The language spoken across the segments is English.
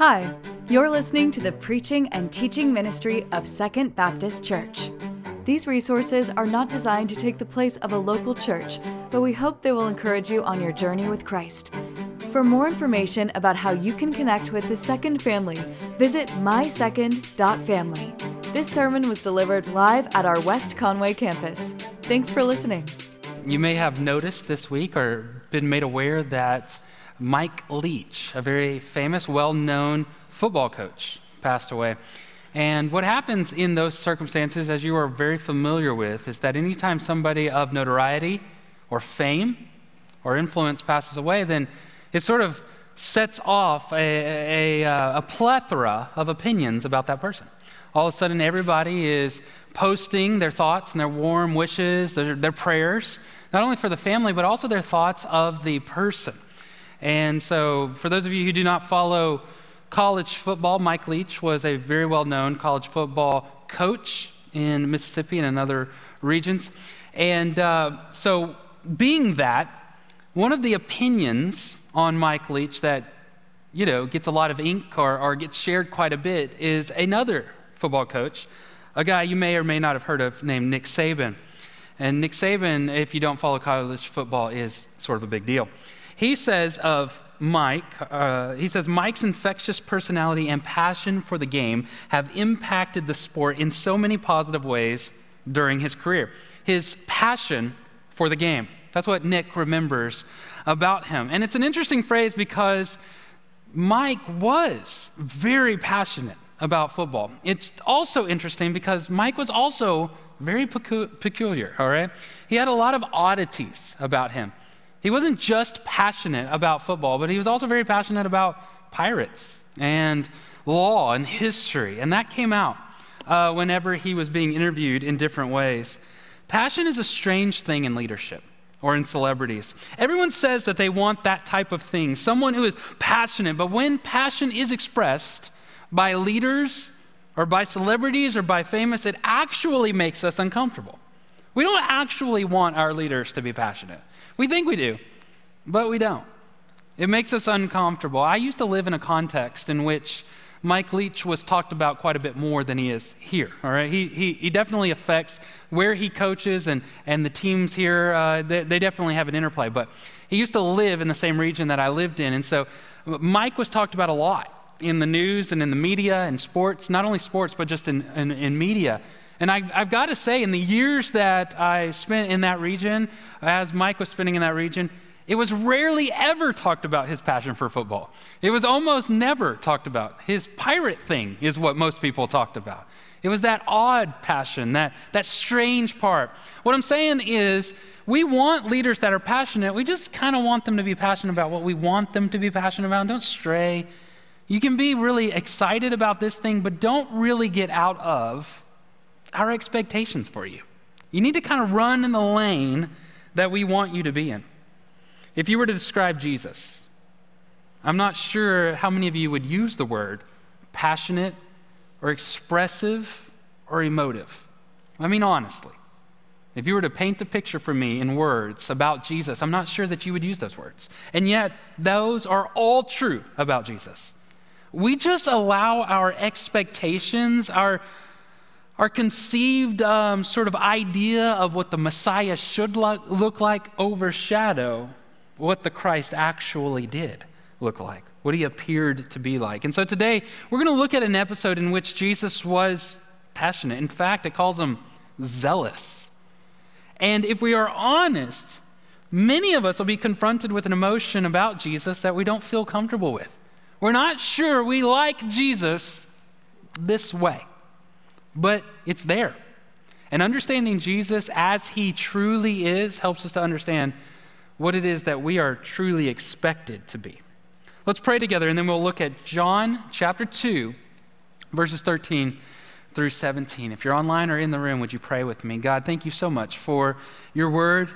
Hi, you're listening to the preaching and teaching ministry of Second Baptist Church. These resources are not designed to take the place of a local church, but we hope they will encourage you on your journey with Christ. For more information about how you can connect with the Second family, visit mysecond.family. This sermon was delivered live at our West Conway campus. Thanks for listening. You may have noticed this week or been made aware that Mike Leach, a very famous, well known football coach, passed away. And what happens in those circumstances, as you are very familiar with, is that anytime somebody of notoriety or fame or influence passes away, then it sort of sets off a, a, a, uh, plethora of opinions about that person. All of a sudden, everybody is posting their thoughts and their warm wishes, their, their prayers, not only for the family, but also their thoughts of the person. And so, for those of you who do not follow college football, Mike Leach was a very well known college football coach in Mississippi and in other regions. And uh, so, being that, one of the opinions on Mike Leach that you know gets a lot of ink or, or gets shared quite a bit is another football coach, a guy you may or may not have heard of named Nick Saban. And Nick Saban, if you don't follow college football, is sort of a big deal. He says of Mike, uh, he says, Mike's infectious personality and passion for the game have impacted the sport in so many positive ways during his career. His passion for the game. That's what Nick remembers about him. And it's an interesting phrase because Mike was very passionate about football. It's also interesting because Mike was also very pecu- peculiar, all right? He had a lot of oddities about him. He wasn't just passionate about football, but he was also very passionate about pirates and law and history. And that came out uh, whenever he was being interviewed in different ways. Passion is a strange thing in leadership or in celebrities. Everyone says that they want that type of thing, someone who is passionate, but when passion is expressed by leaders or by celebrities or by famous, it actually makes us uncomfortable. We don't actually want our leaders to be passionate. We think we do, but we don't. It makes us uncomfortable. I used to live in a context in which Mike Leach was talked about quite a bit more than he is here. All right, he, he, he definitely affects where he coaches and, and the teams here. Uh, they, they definitely have an interplay. But he used to live in the same region that I lived in, and so Mike was talked about a lot in the news and in the media and sports. Not only sports, but just in, in, in media. And I've, I've got to say, in the years that I spent in that region, as Mike was spending in that region, it was rarely ever talked about his passion for football. It was almost never talked about. His pirate thing is what most people talked about. It was that odd passion, that, that strange part. What I'm saying is, we want leaders that are passionate. We just kind of want them to be passionate about what we want them to be passionate about. Don't stray. You can be really excited about this thing, but don't really get out of our expectations for you. You need to kind of run in the lane that we want you to be in. If you were to describe Jesus, I'm not sure how many of you would use the word passionate or expressive or emotive. I mean, honestly, if you were to paint a picture for me in words about Jesus, I'm not sure that you would use those words. And yet, those are all true about Jesus. We just allow our expectations, our our conceived um, sort of idea of what the Messiah should lo- look like overshadow what the Christ actually did look like, what he appeared to be like. And so today, we're going to look at an episode in which Jesus was passionate. In fact, it calls him zealous. And if we are honest, many of us will be confronted with an emotion about Jesus that we don't feel comfortable with. We're not sure we like Jesus this way but it's there. And understanding Jesus as he truly is helps us to understand what it is that we are truly expected to be. Let's pray together and then we'll look at John chapter 2, verses 13 through 17. If you're online or in the room, would you pray with me? God, thank you so much for your word.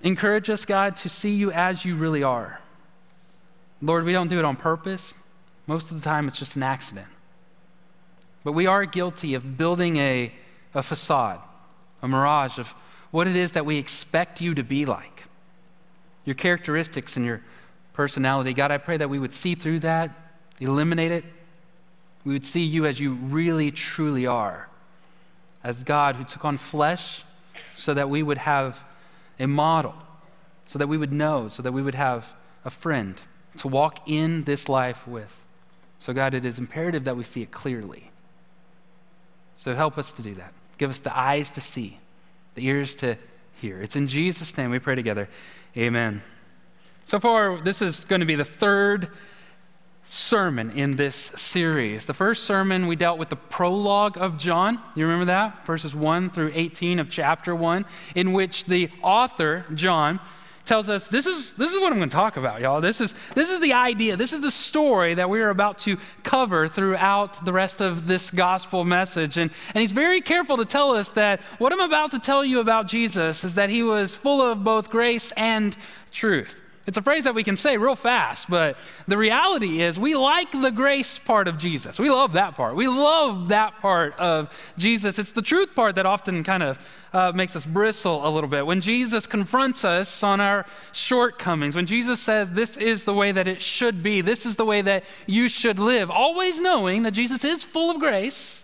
Encourage us, God, to see you as you really are. Lord, we don't do it on purpose. Most of the time, it's just an accident. But we are guilty of building a, a facade, a mirage of what it is that we expect you to be like. Your characteristics and your personality. God, I pray that we would see through that eliminate it. We would see you as you really, truly are, as God who took on flesh so that we would have a model, so that we would know, so that we would have a friend to walk in this life with. So, God, it is imperative that we see it clearly. So, help us to do that. Give us the eyes to see, the ears to hear. It's in Jesus' name we pray together. Amen. So far, this is going to be the third sermon in this series. The first sermon, we dealt with the prologue of John. You remember that? Verses 1 through 18 of chapter 1, in which the author, John, tells us this is, this is what I'm going to talk about, y'all. This is, this is the idea. This is the story that we are about to cover throughout the rest of this gospel message. And, and he's very careful to tell us that what I'm about to tell you about Jesus is that he was full of both grace and truth. It's a phrase that we can say real fast, but the reality is we like the grace part of Jesus. We love that part. We love that part of Jesus. It's the truth part that often kind of uh, makes us bristle a little bit. When Jesus confronts us on our shortcomings, when Jesus says, This is the way that it should be, this is the way that you should live, always knowing that Jesus is full of grace.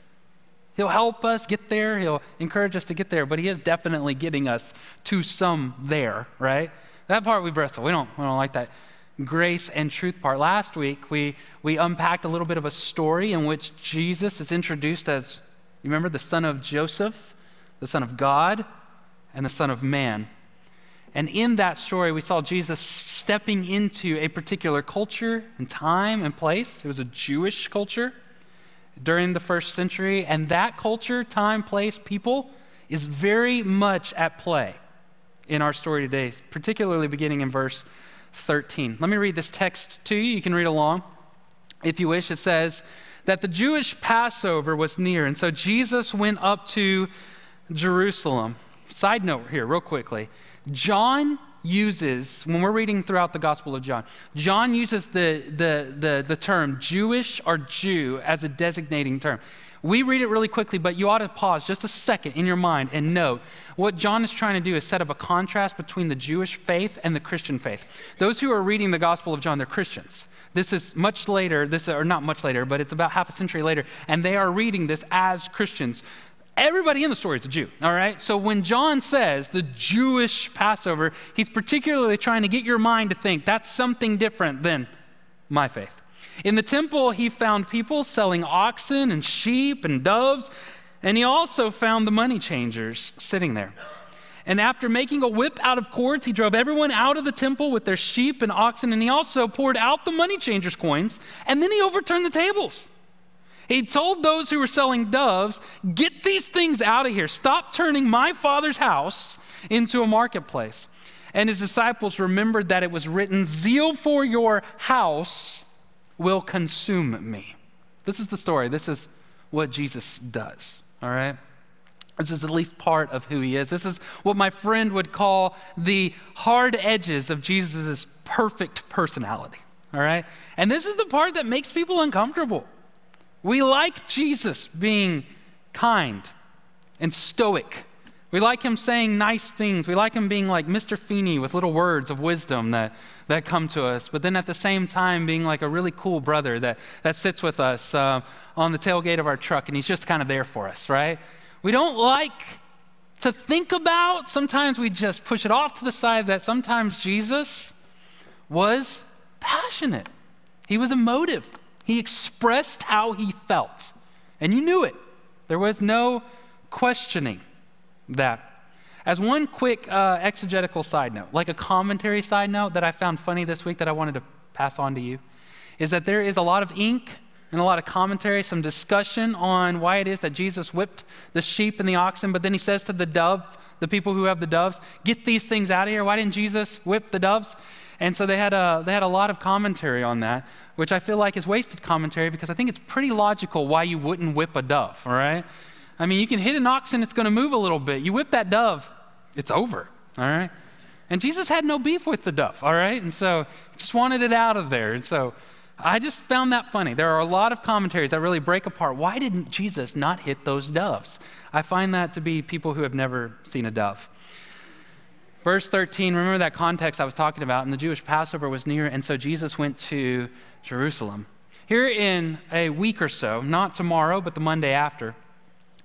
He'll help us get there. He'll encourage us to get there, but he is definitely getting us to some there, right? That part we bristle. We don't, we don't like that grace and truth part. Last week, we, we unpacked a little bit of a story in which Jesus is introduced as, you remember, the son of Joseph, the son of God, and the son of man. And in that story, we saw Jesus stepping into a particular culture and time and place. It was a Jewish culture during the first century. And that culture, time, place, people is very much at play in our story today, particularly beginning in verse 13. Let me read this text to you. You can read along if you wish. It says that the Jewish Passover was near, and so Jesus went up to Jerusalem. Side note here, real quickly. John uses, when we're reading throughout the Gospel of John, John uses the, the, the, the term Jewish or Jew as a designating term. We read it really quickly, but you ought to pause just a second in your mind and note what John is trying to do is set up a contrast between the Jewish faith and the Christian faith. Those who are reading the Gospel of John, they're Christians. This is much later, this or not much later, but it's about half a century later, and they are reading this as Christians. Everybody in the story is a Jew, all right? So when John says the Jewish Passover, he's particularly trying to get your mind to think that's something different than my faith. In the temple, he found people selling oxen and sheep and doves, and he also found the money changers sitting there. And after making a whip out of cords, he drove everyone out of the temple with their sheep and oxen, and he also poured out the money changers' coins, and then he overturned the tables. He told those who were selling doves, Get these things out of here. Stop turning my father's house into a marketplace. And his disciples remembered that it was written, Zeal for your house will consume me. This is the story. This is what Jesus does, all right? This is at least part of who he is. This is what my friend would call the hard edges of Jesus' perfect personality, all right? And this is the part that makes people uncomfortable. We like Jesus being kind and stoic we like him saying nice things. We like him being like Mr. Feeny with little words of wisdom that, that come to us, but then at the same time being like a really cool brother that, that sits with us uh, on the tailgate of our truck and he's just kind of there for us, right? We don't like to think about, sometimes we just push it off to the side that sometimes Jesus was passionate, he was emotive, he expressed how he felt, and you knew it. There was no questioning that. As one quick uh, exegetical side note, like a commentary side note that I found funny this week that I wanted to pass on to you, is that there is a lot of ink and a lot of commentary, some discussion on why it is that Jesus whipped the sheep and the oxen, but then he says to the dove, the people who have the doves, get these things out of here. Why didn't Jesus whip the doves? And so they had, a, they had a lot of commentary on that, which I feel like is wasted commentary because I think it's pretty logical why you wouldn't whip a dove, all right? I mean, you can hit an ox and it's going to move a little bit. You whip that dove, it's over, all right? And Jesus had no beef with the dove, all right? And so he just wanted it out of there. And so I just found that funny. There are a lot of commentaries that really break apart. Why didn't Jesus not hit those doves? I find that to be people who have never seen a dove. Verse 13, remember that context I was talking about, and the Jewish Passover was near, and so Jesus went to Jerusalem. here in a week or so, not tomorrow, but the Monday after,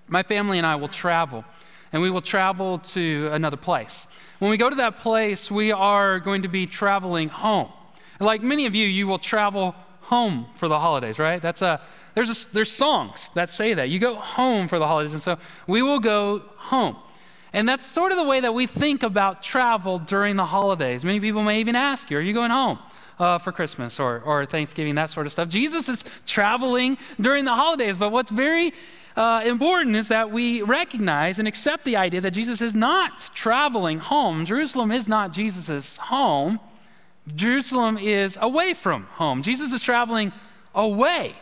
my family and I will travel, and we will travel to another place. When we go to that place, we are going to be traveling home. Like many of you, you will travel home for the holidays, right? That's a there's a, there's songs that say that. You go home for the holidays, and so we will go home. And that's sort of the way that we think about travel during the holidays. Many people may even ask you, Are you going home? Uh, for Christmas or, or Thanksgiving, that sort of stuff. Jesus is traveling during the holidays, but what's very uh, important is that we recognize and accept the idea that Jesus is not traveling home. Jerusalem is not Jesus' home. Jerusalem is away from home. Jesus is traveling away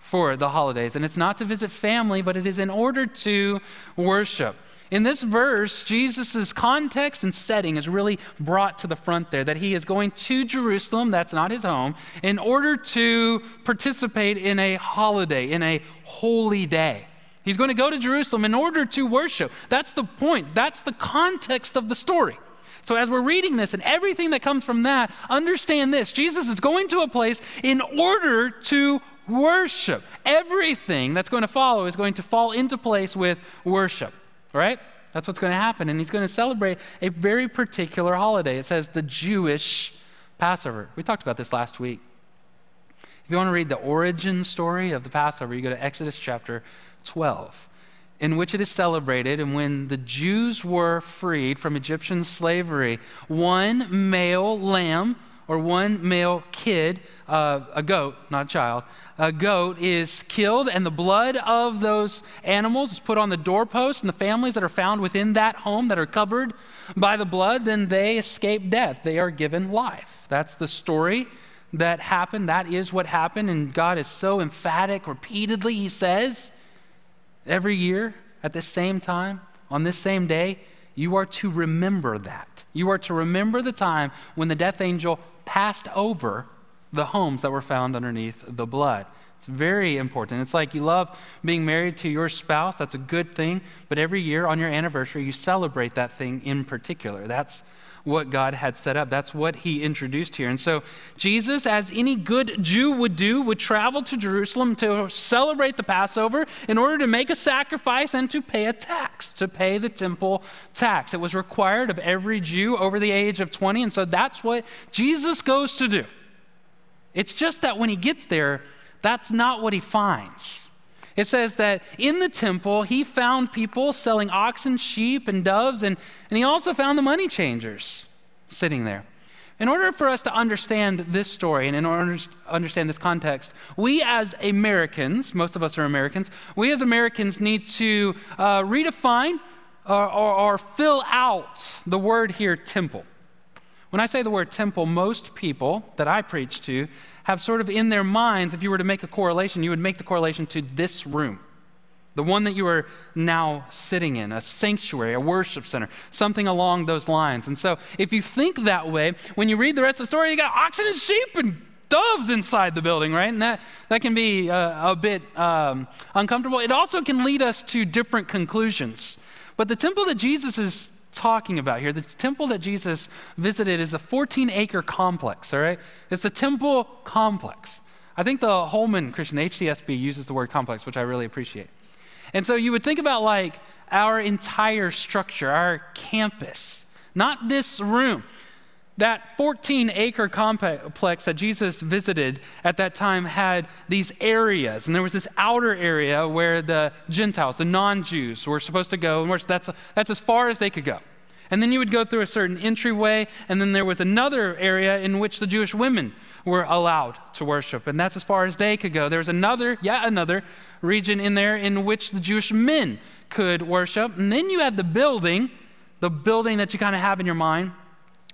for the holidays, and it's not to visit family, but it is in order to worship. In this verse, Jesus' context and setting is really brought to the front there that he is going to Jerusalem, that's not his home, in order to participate in a holiday, in a holy day. He's going to go to Jerusalem in order to worship. That's the point, that's the context of the story. So, as we're reading this and everything that comes from that, understand this Jesus is going to a place in order to worship. Everything that's going to follow is going to fall into place with worship right? That's what's going to happen. And he's going to celebrate a very particular holiday. It says the Jewish Passover. We talked about this last week. If you want to read the origin story of the Passover, you go to Exodus chapter 12, in which it is celebrated. And when the Jews were freed from Egyptian slavery, one male lamb or one male kid, uh, a goat, not a child, a goat is killed, and the blood of those animals is put on the doorpost, and the families that are found within that home that are covered by the blood, then they escape death. They are given life. That's the story that happened. That is what happened, and God is so emphatic repeatedly. He says, every year at the same time, on this same day, you are to remember that. You are to remember the time when the death angel passed over the homes that were found underneath the blood. It's very important. It's like you love being married to your spouse, that's a good thing, but every year on your anniversary, you celebrate that thing in particular. That's what God had set up. That's what he introduced here. And so, Jesus, as any good Jew would do, would travel to Jerusalem to celebrate the Passover in order to make a sacrifice and to pay a tax, to pay the temple tax. It was required of every Jew over the age of 20. And so, that's what Jesus goes to do. It's just that when he gets there, that's not what he finds. It says that in the temple, he found people selling oxen, sheep, and doves, and, and he also found the money changers sitting there. In order for us to understand this story and in order to understand this context, we as Americans, most of us are Americans, we as Americans need to uh, redefine or, or, or fill out the word here, temple. When I say the word temple, most people that I preach to have sort of in their minds, if you were to make a correlation, you would make the correlation to this room. The one that you are now sitting in, a sanctuary, a worship center, something along those lines. And so, if you think that way, when you read the rest of the story, you got oxen and sheep and doves inside the building, right? And that, that can be uh, a bit um, uncomfortable. It also can lead us to different conclusions. But the temple that Jesus is talking about here. The temple that Jesus visited is a 14 acre complex, all right? It's a temple complex. I think the Holman Christian HCSB uses the word complex, which I really appreciate. And so you would think about like our entire structure, our campus, not this room. That 14 acre complex that Jesus visited at that time had these areas, and there was this outer area where the Gentiles, the non Jews, were supposed to go, and that's, that's as far as they could go. And then you would go through a certain entryway, and then there was another area in which the Jewish women were allowed to worship, and that's as far as they could go. There was another, yet another region in there in which the Jewish men could worship. And then you had the building, the building that you kind of have in your mind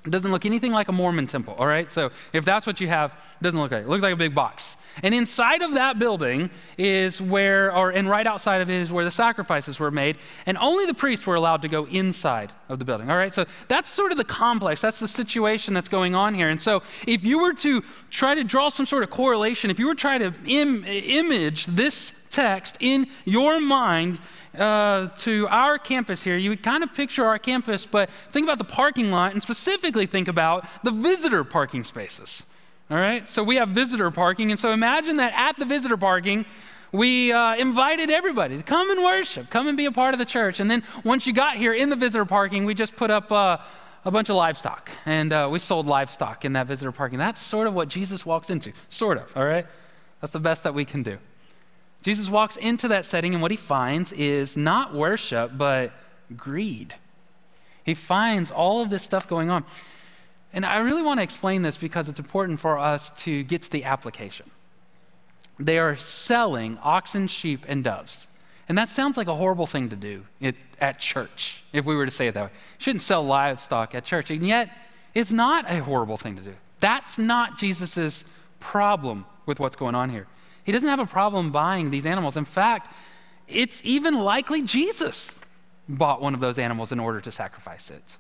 it doesn't look anything like a Mormon temple, all right? So if that's what you have, it doesn't look like it. It looks like a big box. And inside of that building is where, or and right outside of it is where the sacrifices were made, and only the priests were allowed to go inside of the building. All right, so that's sort of the complex. That's the situation that's going on here. And so, if you were to try to draw some sort of correlation, if you were trying to Im- image this text in your mind uh, to our campus here, you would kind of picture our campus, but think about the parking lot and specifically think about the visitor parking spaces. All right? So we have visitor parking. And so imagine that at the visitor parking, we uh, invited everybody to come and worship, come and be a part of the church. And then once you got here in the visitor parking, we just put up uh, a bunch of livestock. And uh, we sold livestock in that visitor parking. That's sort of what Jesus walks into, sort of, all right? That's the best that we can do. Jesus walks into that setting, and what he finds is not worship, but greed. He finds all of this stuff going on. And I really want to explain this because it's important for us to get to the application. They are selling oxen, sheep, and doves. And that sounds like a horrible thing to do at church, if we were to say it that way. You shouldn't sell livestock at church. And yet, it's not a horrible thing to do. That's not Jesus' problem with what's going on here. He doesn't have a problem buying these animals. In fact, it's even likely Jesus bought one of those animals in order to sacrifice it.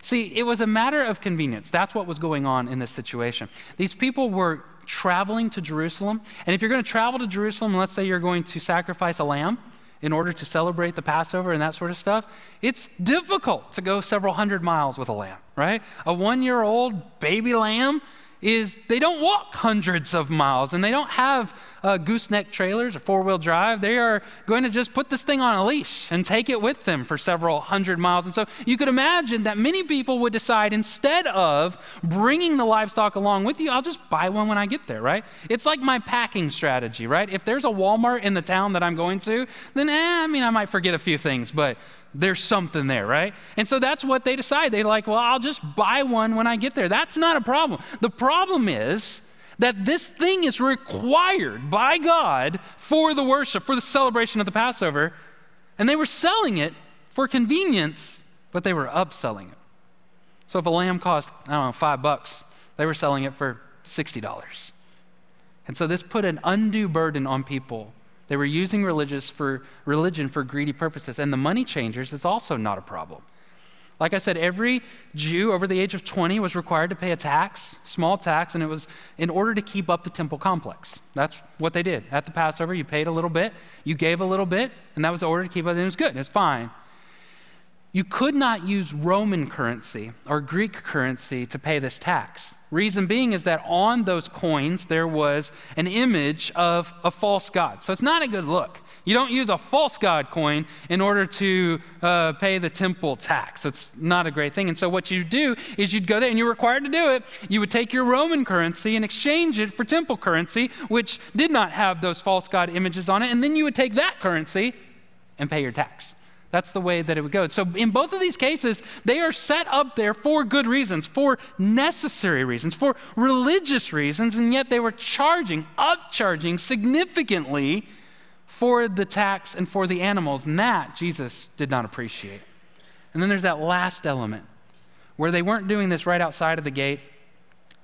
See, it was a matter of convenience. That's what was going on in this situation. These people were traveling to Jerusalem. And if you're going to travel to Jerusalem, let's say you're going to sacrifice a lamb in order to celebrate the Passover and that sort of stuff, it's difficult to go several hundred miles with a lamb, right? A one year old baby lamb is they don't walk hundreds of miles and they don't have uh, gooseneck trailers or four wheel drive. They are going to just put this thing on a leash and take it with them for several hundred miles. And so you could imagine that many people would decide instead of bringing the livestock along with you, I'll just buy one when I get there, right? It's like my packing strategy, right? If there's a Walmart in the town that I'm going to, then eh, I mean, I might forget a few things, but there's something there, right? And so that's what they decide. They're like, well, I'll just buy one when I get there. That's not a problem. The problem is that this thing is required by God for the worship, for the celebration of the Passover. And they were selling it for convenience, but they were upselling it. So if a lamb cost, I don't know, five bucks, they were selling it for $60. And so this put an undue burden on people they were using religious for, religion for greedy purposes. And the money changers is also not a problem. Like I said, every Jew over the age of 20 was required to pay a tax, small tax, and it was in order to keep up the temple complex. That's what they did. At the Passover, you paid a little bit, you gave a little bit, and that was the order to keep up, and it was good, it's fine. You could not use Roman currency or Greek currency to pay this tax. Reason being is that on those coins there was an image of a false god. So it's not a good look. You don't use a false god coin in order to uh, pay the temple tax. It's not a great thing. And so what you do is you'd go there and you're required to do it. You would take your Roman currency and exchange it for temple currency, which did not have those false god images on it. And then you would take that currency and pay your tax. That's the way that it would go. So, in both of these cases, they are set up there for good reasons, for necessary reasons, for religious reasons, and yet they were charging, upcharging significantly for the tax and for the animals. And that Jesus did not appreciate. And then there's that last element where they weren't doing this right outside of the gate,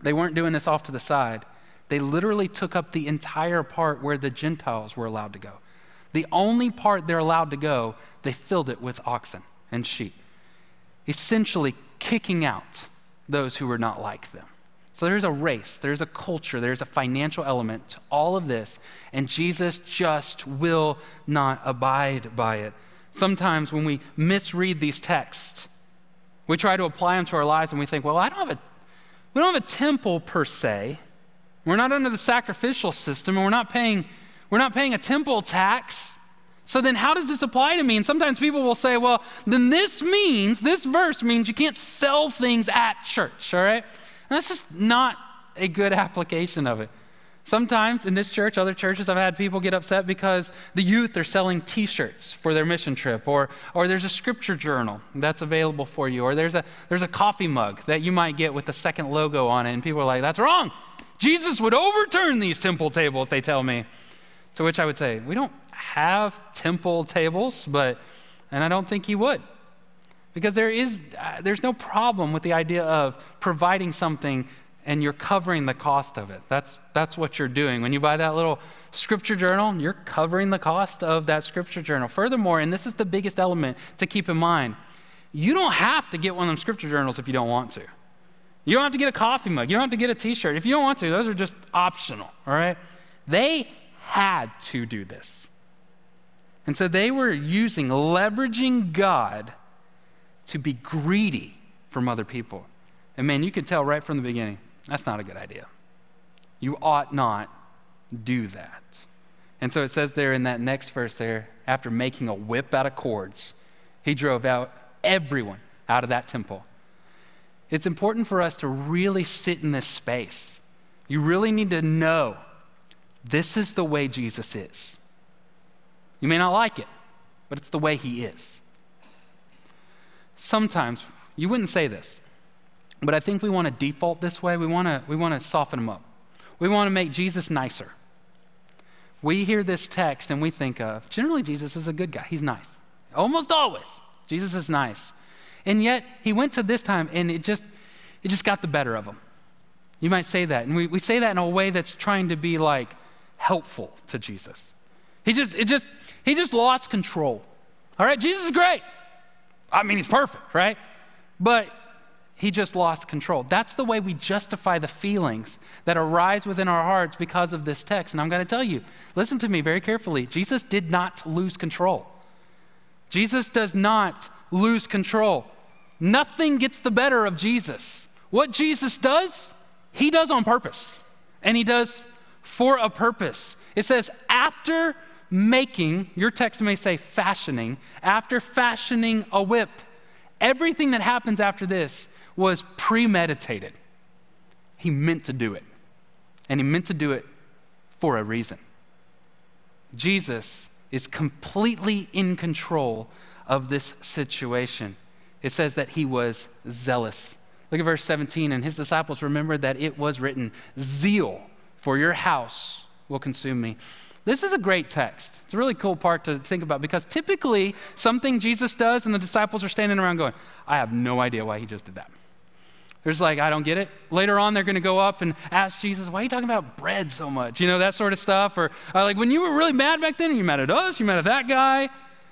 they weren't doing this off to the side. They literally took up the entire part where the Gentiles were allowed to go. The only part they're allowed to go, they filled it with oxen and sheep, essentially kicking out those who were not like them. So there's a race, there's a culture, there's a financial element to all of this, and Jesus just will not abide by it. Sometimes when we misread these texts, we try to apply them to our lives and we think, well, I don't have a, we don't have a temple per se. We're not under the sacrificial system, and we're not paying we're not paying a temple tax. So then, how does this apply to me? And sometimes people will say, well, then this means, this verse means you can't sell things at church, all right? And that's just not a good application of it. Sometimes in this church, other churches, I've had people get upset because the youth are selling t shirts for their mission trip, or, or there's a scripture journal that's available for you, or there's a, there's a coffee mug that you might get with the second logo on it. And people are like, that's wrong. Jesus would overturn these temple tables, they tell me. To which I would say, we don't have temple tables, but, and I don't think he would. Because there is, uh, there's no problem with the idea of providing something and you're covering the cost of it. That's, that's what you're doing. When you buy that little scripture journal, you're covering the cost of that scripture journal. Furthermore, and this is the biggest element to keep in mind, you don't have to get one of them scripture journals if you don't want to. You don't have to get a coffee mug. You don't have to get a t shirt. If you don't want to, those are just optional, all right? They had to do this. And so they were using, leveraging God to be greedy from other people. And man, you can tell right from the beginning, that's not a good idea. You ought not do that. And so it says there in that next verse there, after making a whip out of cords, he drove out everyone out of that temple. It's important for us to really sit in this space. You really need to know this is the way Jesus is. You may not like it, but it's the way he is. Sometimes you wouldn't say this, but I think we want to default this way. We want to, we want to soften him up. We want to make Jesus nicer. We hear this text and we think of generally, Jesus is a good guy. He's nice. Almost always, Jesus is nice. And yet, he went to this time and it just, it just got the better of him. You might say that. And we, we say that in a way that's trying to be like helpful to Jesus. He just, it just, he just lost control. All right, Jesus is great. I mean, he's perfect, right? But he just lost control. That's the way we justify the feelings that arise within our hearts because of this text. And I'm going to tell you, listen to me very carefully. Jesus did not lose control. Jesus does not lose control. Nothing gets the better of Jesus. What Jesus does, he does on purpose, and he does for a purpose. It says, after making, your text may say fashioning, after fashioning a whip, everything that happens after this was premeditated. He meant to do it, and he meant to do it for a reason. Jesus is completely in control of this situation. It says that he was zealous. Look at verse 17. And his disciples remembered that it was written, Zeal for your house will consume me. This is a great text. It's a really cool part to think about because typically something Jesus does and the disciples are standing around going, I have no idea why he just did that. There's like, I don't get it. Later on, they're going to go up and ask Jesus, why are you talking about bread so much? You know, that sort of stuff. Or uh, like, when you were really mad back then, you mad at us, you mad at that guy.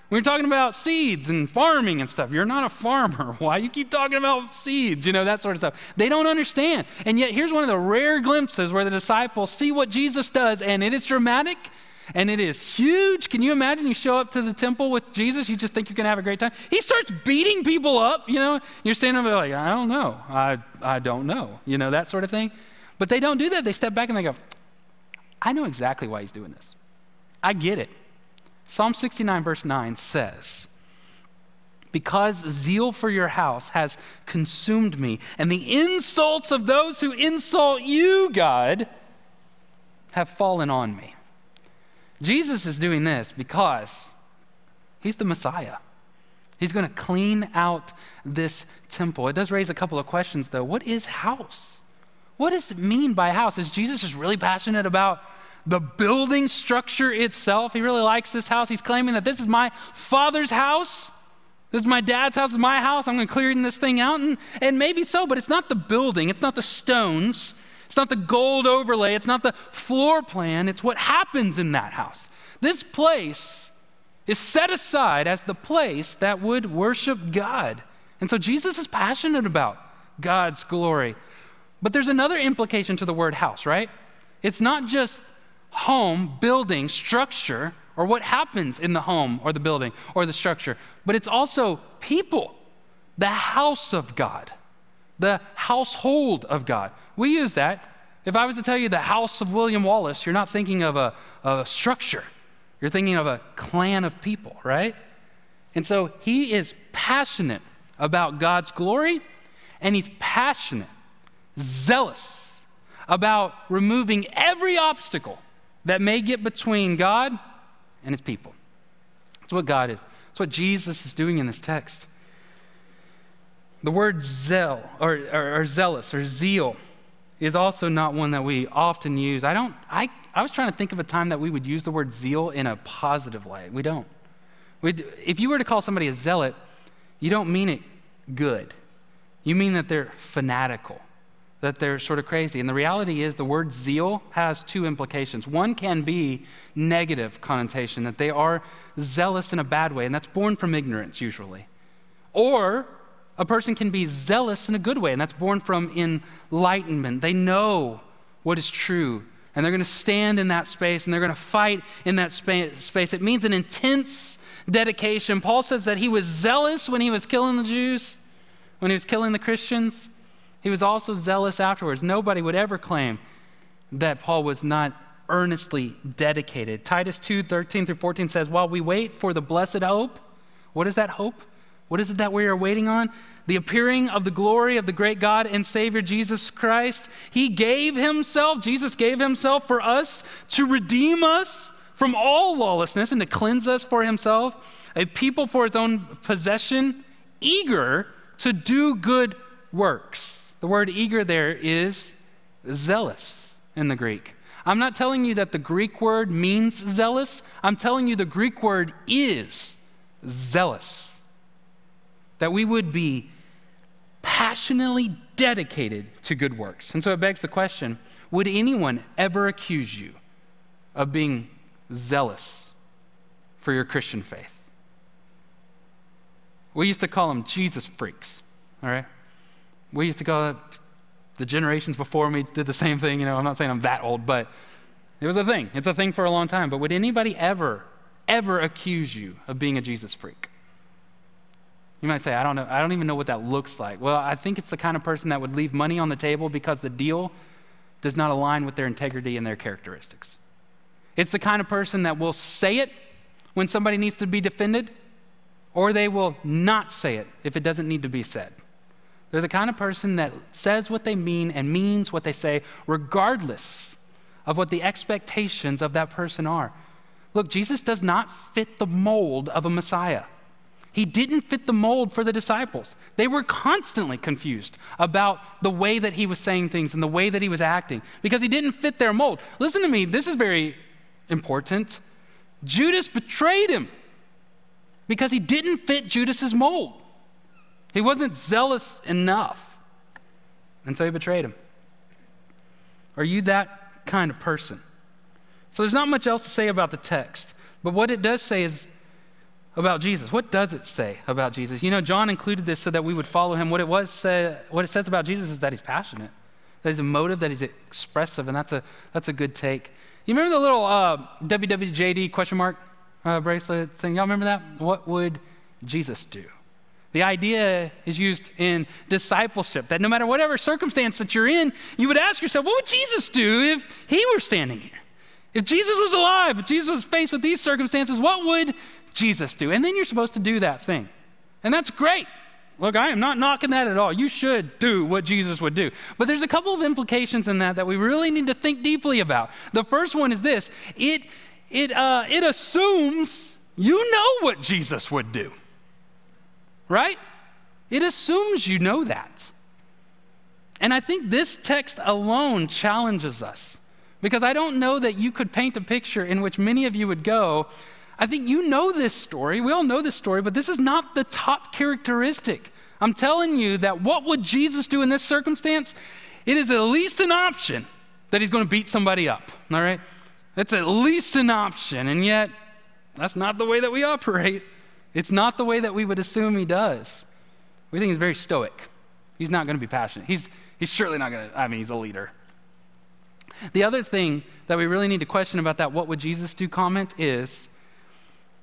We were talking about seeds and farming and stuff. You're not a farmer. Why you keep talking about seeds? You know, that sort of stuff. They don't understand. And yet, here's one of the rare glimpses where the disciples see what Jesus does, and it is dramatic and it is huge. Can you imagine you show up to the temple with Jesus, you just think you're going to have a great time? He starts beating people up, you know? You're standing there like, I don't know. I, I don't know, you know, that sort of thing. But they don't do that. They step back and they go, I know exactly why he's doing this. I get it. Psalm 69, verse 9 says, Because zeal for your house has consumed me, and the insults of those who insult you, God, have fallen on me. Jesus is doing this because he's the Messiah. He's going to clean out this temple. It does raise a couple of questions, though. What is house? What does it mean by house? Is Jesus just really passionate about the building structure itself? He really likes this house. He's claiming that this is my father's house. This is my dad's house. This is my house. I'm going to clear this thing out. And, and maybe so, but it's not the building, it's not the stones. It's not the gold overlay, it's not the floor plan, it's what happens in that house. This place is set aside as the place that would worship God. And so Jesus is passionate about God's glory. But there's another implication to the word house, right? It's not just home, building, structure, or what happens in the home or the building or the structure, but it's also people, the house of God the household of God. We use that. If I was to tell you the house of William Wallace, you're not thinking of a, a structure, you're thinking of a clan of people, right? And so he is passionate about God's glory, and he's passionate, zealous about removing every obstacle that may get between God and his people. That's what God is. That's what Jesus is doing in this text. The word zeal or, or, or, zealous or zeal is also not one that we often use. I don't, I, I was trying to think of a time that we would use the word zeal in a positive way. We don't. We'd, if you were to call somebody a zealot, you don't mean it good. You mean that they're fanatical, that they're sort of crazy. And the reality is, the word zeal has two implications. One can be negative connotation, that they are zealous in a bad way, and that's born from ignorance usually. Or a person can be zealous in a good way, and that's born from enlightenment. They know what is true, and they're going to stand in that space and they're going to fight in that space. It means an intense dedication. Paul says that he was zealous when he was killing the Jews, when he was killing the Christians. He was also zealous afterwards. Nobody would ever claim that Paul was not earnestly dedicated. Titus 2 13 through 14 says, While we wait for the blessed hope, what is that hope? What is it that we are waiting on? The appearing of the glory of the great God and Savior Jesus Christ. He gave Himself, Jesus gave Himself for us to redeem us from all lawlessness and to cleanse us for Himself, a people for His own possession, eager to do good works. The word eager there is zealous in the Greek. I'm not telling you that the Greek word means zealous, I'm telling you the Greek word is zealous. That we would be passionately dedicated to good works. And so it begs the question would anyone ever accuse you of being zealous for your Christian faith? We used to call them Jesus freaks, all right? We used to call it, the generations before me did the same thing. You know, I'm not saying I'm that old, but it was a thing. It's a thing for a long time. But would anybody ever, ever accuse you of being a Jesus freak? You might say, I don't know, I don't even know what that looks like. Well, I think it's the kind of person that would leave money on the table because the deal does not align with their integrity and their characteristics. It's the kind of person that will say it when somebody needs to be defended, or they will not say it if it doesn't need to be said. They're the kind of person that says what they mean and means what they say, regardless of what the expectations of that person are. Look, Jesus does not fit the mold of a Messiah. He didn't fit the mold for the disciples. They were constantly confused about the way that he was saying things and the way that he was acting because he didn't fit their mold. Listen to me, this is very important. Judas betrayed him because he didn't fit Judas's mold. He wasn't zealous enough. And so he betrayed him. Are you that kind of person? So there's not much else to say about the text, but what it does say is about Jesus. What does it say about Jesus? You know, John included this so that we would follow him. What it was say, what it says about Jesus is that he's passionate, that he's emotive, that he's expressive, and that's a that's a good take. You remember the little uh, WWJD question mark uh, bracelet thing? Y'all remember that? What would Jesus do? The idea is used in discipleship that no matter whatever circumstance that you're in, you would ask yourself, what would Jesus do if he were standing here? If Jesus was alive, if Jesus was faced with these circumstances, what would Jesus do? And then you're supposed to do that thing. And that's great. Look, I am not knocking that at all. You should do what Jesus would do. But there's a couple of implications in that that we really need to think deeply about. The first one is this it, it, uh, it assumes you know what Jesus would do, right? It assumes you know that. And I think this text alone challenges us because I don't know that you could paint a picture in which many of you would go, I think you know this story. We all know this story, but this is not the top characteristic. I'm telling you that what would Jesus do in this circumstance? It is at least an option that he's going to beat somebody up, all right? It's at least an option, and yet that's not the way that we operate. It's not the way that we would assume he does. We think he's very stoic. He's not going to be passionate. He's, he's surely not going to, I mean, he's a leader. The other thing that we really need to question about that what would Jesus do comment is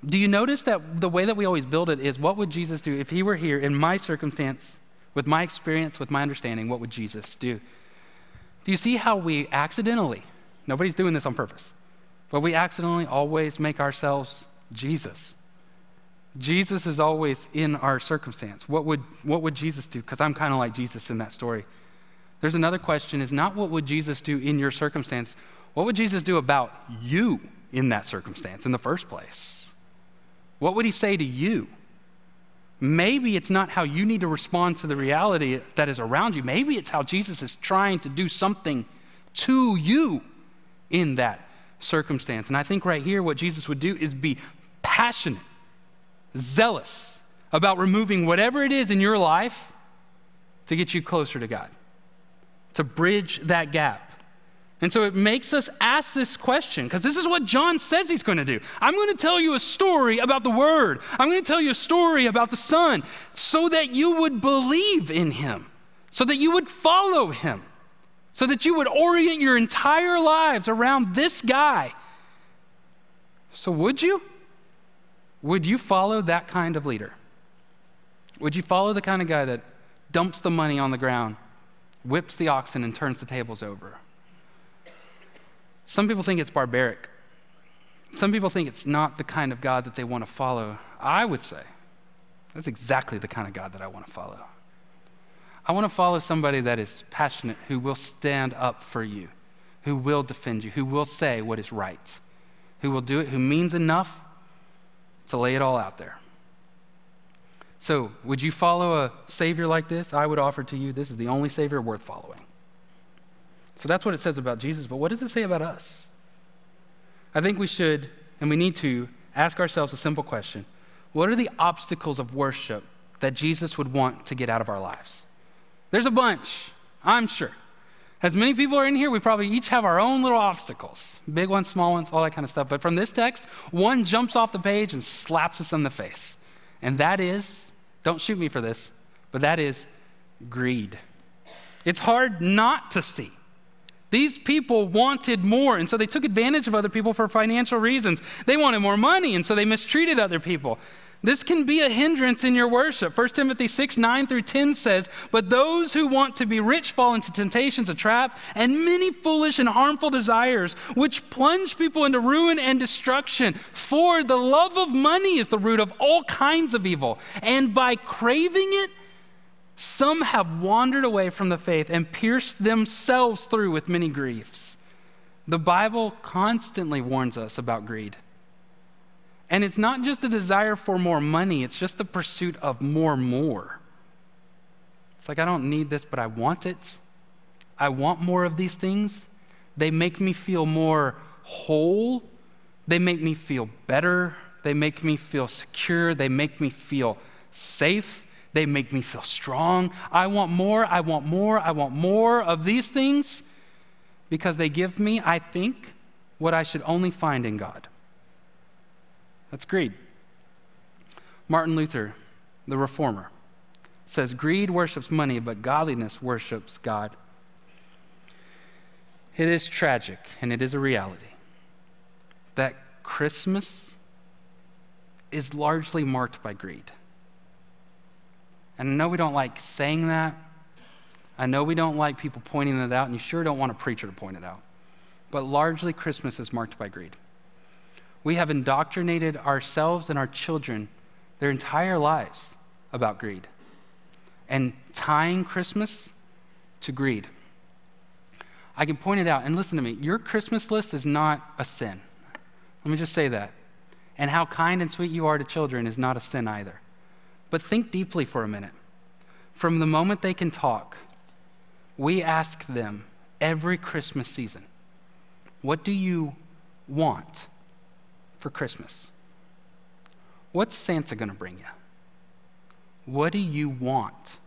do you notice that the way that we always build it is what would Jesus do if he were here in my circumstance, with my experience, with my understanding, what would Jesus do? Do you see how we accidentally, nobody's doing this on purpose, but we accidentally always make ourselves Jesus? Jesus is always in our circumstance. What would, what would Jesus do? Because I'm kind of like Jesus in that story. There's another question is not what would Jesus do in your circumstance? What would Jesus do about you in that circumstance in the first place? What would he say to you? Maybe it's not how you need to respond to the reality that is around you. Maybe it's how Jesus is trying to do something to you in that circumstance. And I think right here, what Jesus would do is be passionate, zealous about removing whatever it is in your life to get you closer to God, to bridge that gap. And so it makes us ask this question because this is what John says he's going to do. I'm going to tell you a story about the Word, I'm going to tell you a story about the Son so that you would believe in Him, so that you would follow Him, so that you would orient your entire lives around this guy. So, would you? Would you follow that kind of leader? Would you follow the kind of guy that dumps the money on the ground, whips the oxen, and turns the tables over? Some people think it's barbaric. Some people think it's not the kind of God that they want to follow. I would say that's exactly the kind of God that I want to follow. I want to follow somebody that is passionate, who will stand up for you, who will defend you, who will say what is right, who will do it, who means enough to lay it all out there. So, would you follow a Savior like this? I would offer to you this is the only Savior worth following. So, that's what it says about Jesus, but what does it say about us? I think we should, and we need to, ask ourselves a simple question What are the obstacles of worship that Jesus would want to get out of our lives? There's a bunch, I'm sure. As many people are in here, we probably each have our own little obstacles big ones, small ones, all that kind of stuff. But from this text, one jumps off the page and slaps us in the face. And that is, don't shoot me for this, but that is greed. It's hard not to see. These people wanted more, and so they took advantage of other people for financial reasons. They wanted more money, and so they mistreated other people. This can be a hindrance in your worship. 1 Timothy 6, 9 through 10 says, But those who want to be rich fall into temptations, a trap, and many foolish and harmful desires, which plunge people into ruin and destruction. For the love of money is the root of all kinds of evil. And by craving it, some have wandered away from the faith and pierced themselves through with many griefs. The Bible constantly warns us about greed. And it's not just a desire for more money, it's just the pursuit of more, more. It's like, I don't need this, but I want it. I want more of these things. They make me feel more whole. They make me feel better. They make me feel secure. They make me feel safe. They make me feel strong. I want more. I want more. I want more of these things because they give me, I think, what I should only find in God. That's greed. Martin Luther, the reformer, says greed worships money, but godliness worships God. It is tragic, and it is a reality, that Christmas is largely marked by greed. And I know we don't like saying that. I know we don't like people pointing that out, and you sure don't want a preacher to point it out. But largely, Christmas is marked by greed. We have indoctrinated ourselves and our children their entire lives about greed and tying Christmas to greed. I can point it out, and listen to me your Christmas list is not a sin. Let me just say that. And how kind and sweet you are to children is not a sin either. But think deeply for a minute. From the moment they can talk, we ask them every Christmas season, What do you want? For Christmas? What's Santa going to bring you? What do you want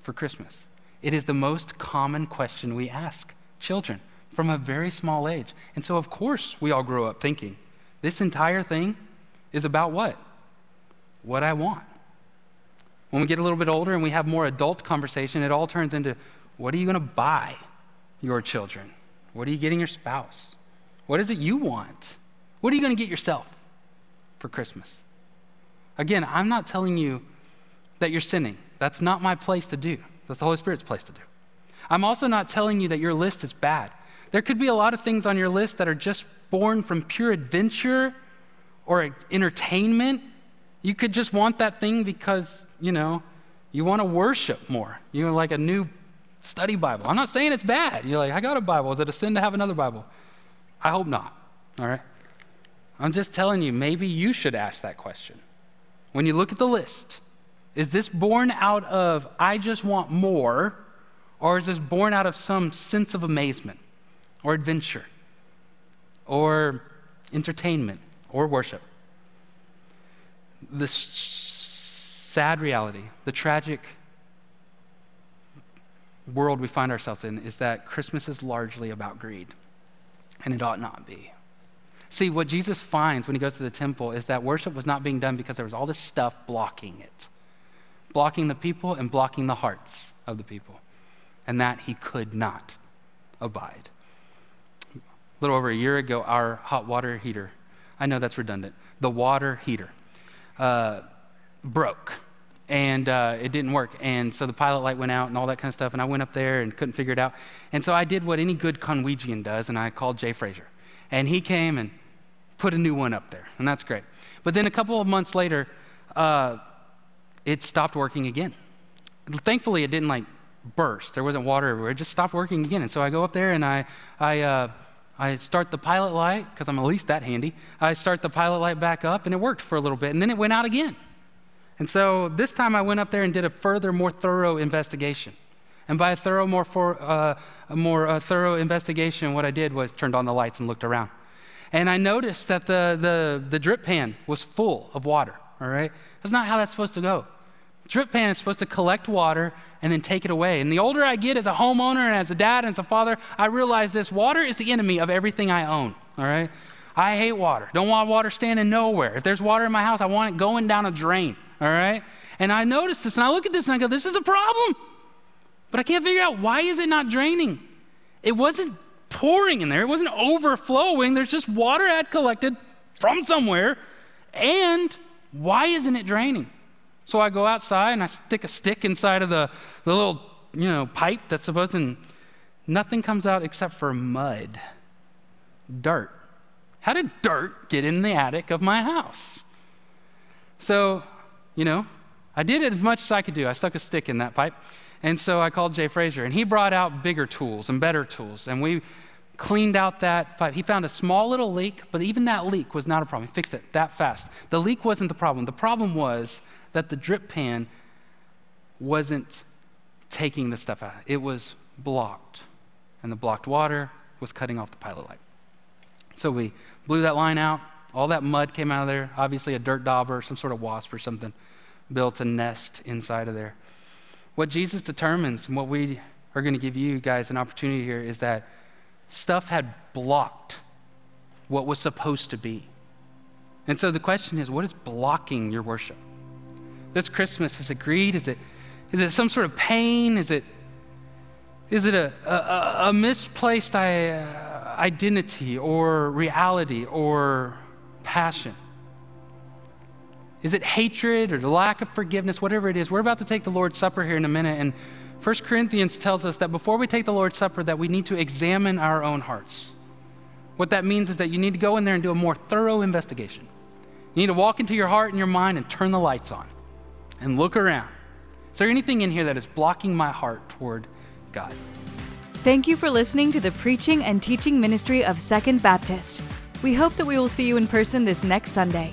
for Christmas? It is the most common question we ask children from a very small age. And so, of course, we all grow up thinking this entire thing is about what? What I want. When we get a little bit older and we have more adult conversation, it all turns into what are you going to buy your children? What are you getting your spouse? What is it you want? What are you going to get yourself for Christmas? Again, I'm not telling you that you're sinning. That's not my place to do. That's the Holy Spirit's place to do. I'm also not telling you that your list is bad. There could be a lot of things on your list that are just born from pure adventure or entertainment. You could just want that thing because, you know, you want to worship more. You like a new study Bible. I'm not saying it's bad. You're like, I got a Bible. Is it a sin to have another Bible? I hope not. All right? I'm just telling you, maybe you should ask that question. When you look at the list, is this born out of, I just want more, or is this born out of some sense of amazement, or adventure, or entertainment, or worship? The sad reality, the tragic world we find ourselves in, is that Christmas is largely about greed, and it ought not be. See, what Jesus finds when he goes to the temple is that worship was not being done because there was all this stuff blocking it, blocking the people and blocking the hearts of the people, and that he could not abide. A little over a year ago, our hot water heater, I know that's redundant, the water heater, uh, broke and uh, it didn't work. And so the pilot light went out and all that kind of stuff. And I went up there and couldn't figure it out. And so I did what any good Conwegian does, and I called Jay Frazier. And he came and put a new one up there, and that's great. But then a couple of months later, uh, it stopped working again. Thankfully, it didn't like burst. There wasn't water everywhere. It just stopped working again. And so I go up there and I, I, uh, I start the pilot light, because I'm at least that handy. I start the pilot light back up, and it worked for a little bit, and then it went out again. And so this time I went up there and did a further, more thorough investigation. And by a thorough, more, for, uh, more uh, thorough investigation, what I did was turned on the lights and looked around. And I noticed that the, the, the drip pan was full of water, all right? That's not how that's supposed to go. Drip pan is supposed to collect water and then take it away. And the older I get as a homeowner and as a dad and as a father, I realize this water is the enemy of everything I own, all right? I hate water. Don't want water standing nowhere. If there's water in my house, I want it going down a drain, all right? And I notice this and I look at this and I go, this is a problem. But I can't figure out why is it not draining? It wasn't pouring in there. It wasn't overflowing. There's just water had collected from somewhere. And why isn't it draining? So I go outside and I stick a stick inside of the, the little, you know, pipe that's supposed to, nothing comes out except for mud, dirt. How did dirt get in the attic of my house? So, you know, I did it as much as I could do. I stuck a stick in that pipe and so I called Jay Frazier, and he brought out bigger tools and better tools. And we cleaned out that pipe. He found a small little leak, but even that leak was not a problem. He fixed it that fast. The leak wasn't the problem. The problem was that the drip pan wasn't taking the stuff out, it was blocked. And the blocked water was cutting off the pilot light. So we blew that line out. All that mud came out of there. Obviously, a dirt dauber, some sort of wasp or something built a nest inside of there. What Jesus determines, and what we are going to give you guys an opportunity here, is that stuff had blocked what was supposed to be. And so the question is what is blocking your worship? This Christmas, is it greed? Is it, is it some sort of pain? Is it, is it a, a, a misplaced uh, identity or reality or passion? Is it hatred or the lack of forgiveness? Whatever it is, we're about to take the Lord's Supper here in a minute. And 1 Corinthians tells us that before we take the Lord's Supper, that we need to examine our own hearts. What that means is that you need to go in there and do a more thorough investigation. You need to walk into your heart and your mind and turn the lights on and look around. Is there anything in here that is blocking my heart toward God? Thank you for listening to the preaching and teaching ministry of Second Baptist. We hope that we will see you in person this next Sunday.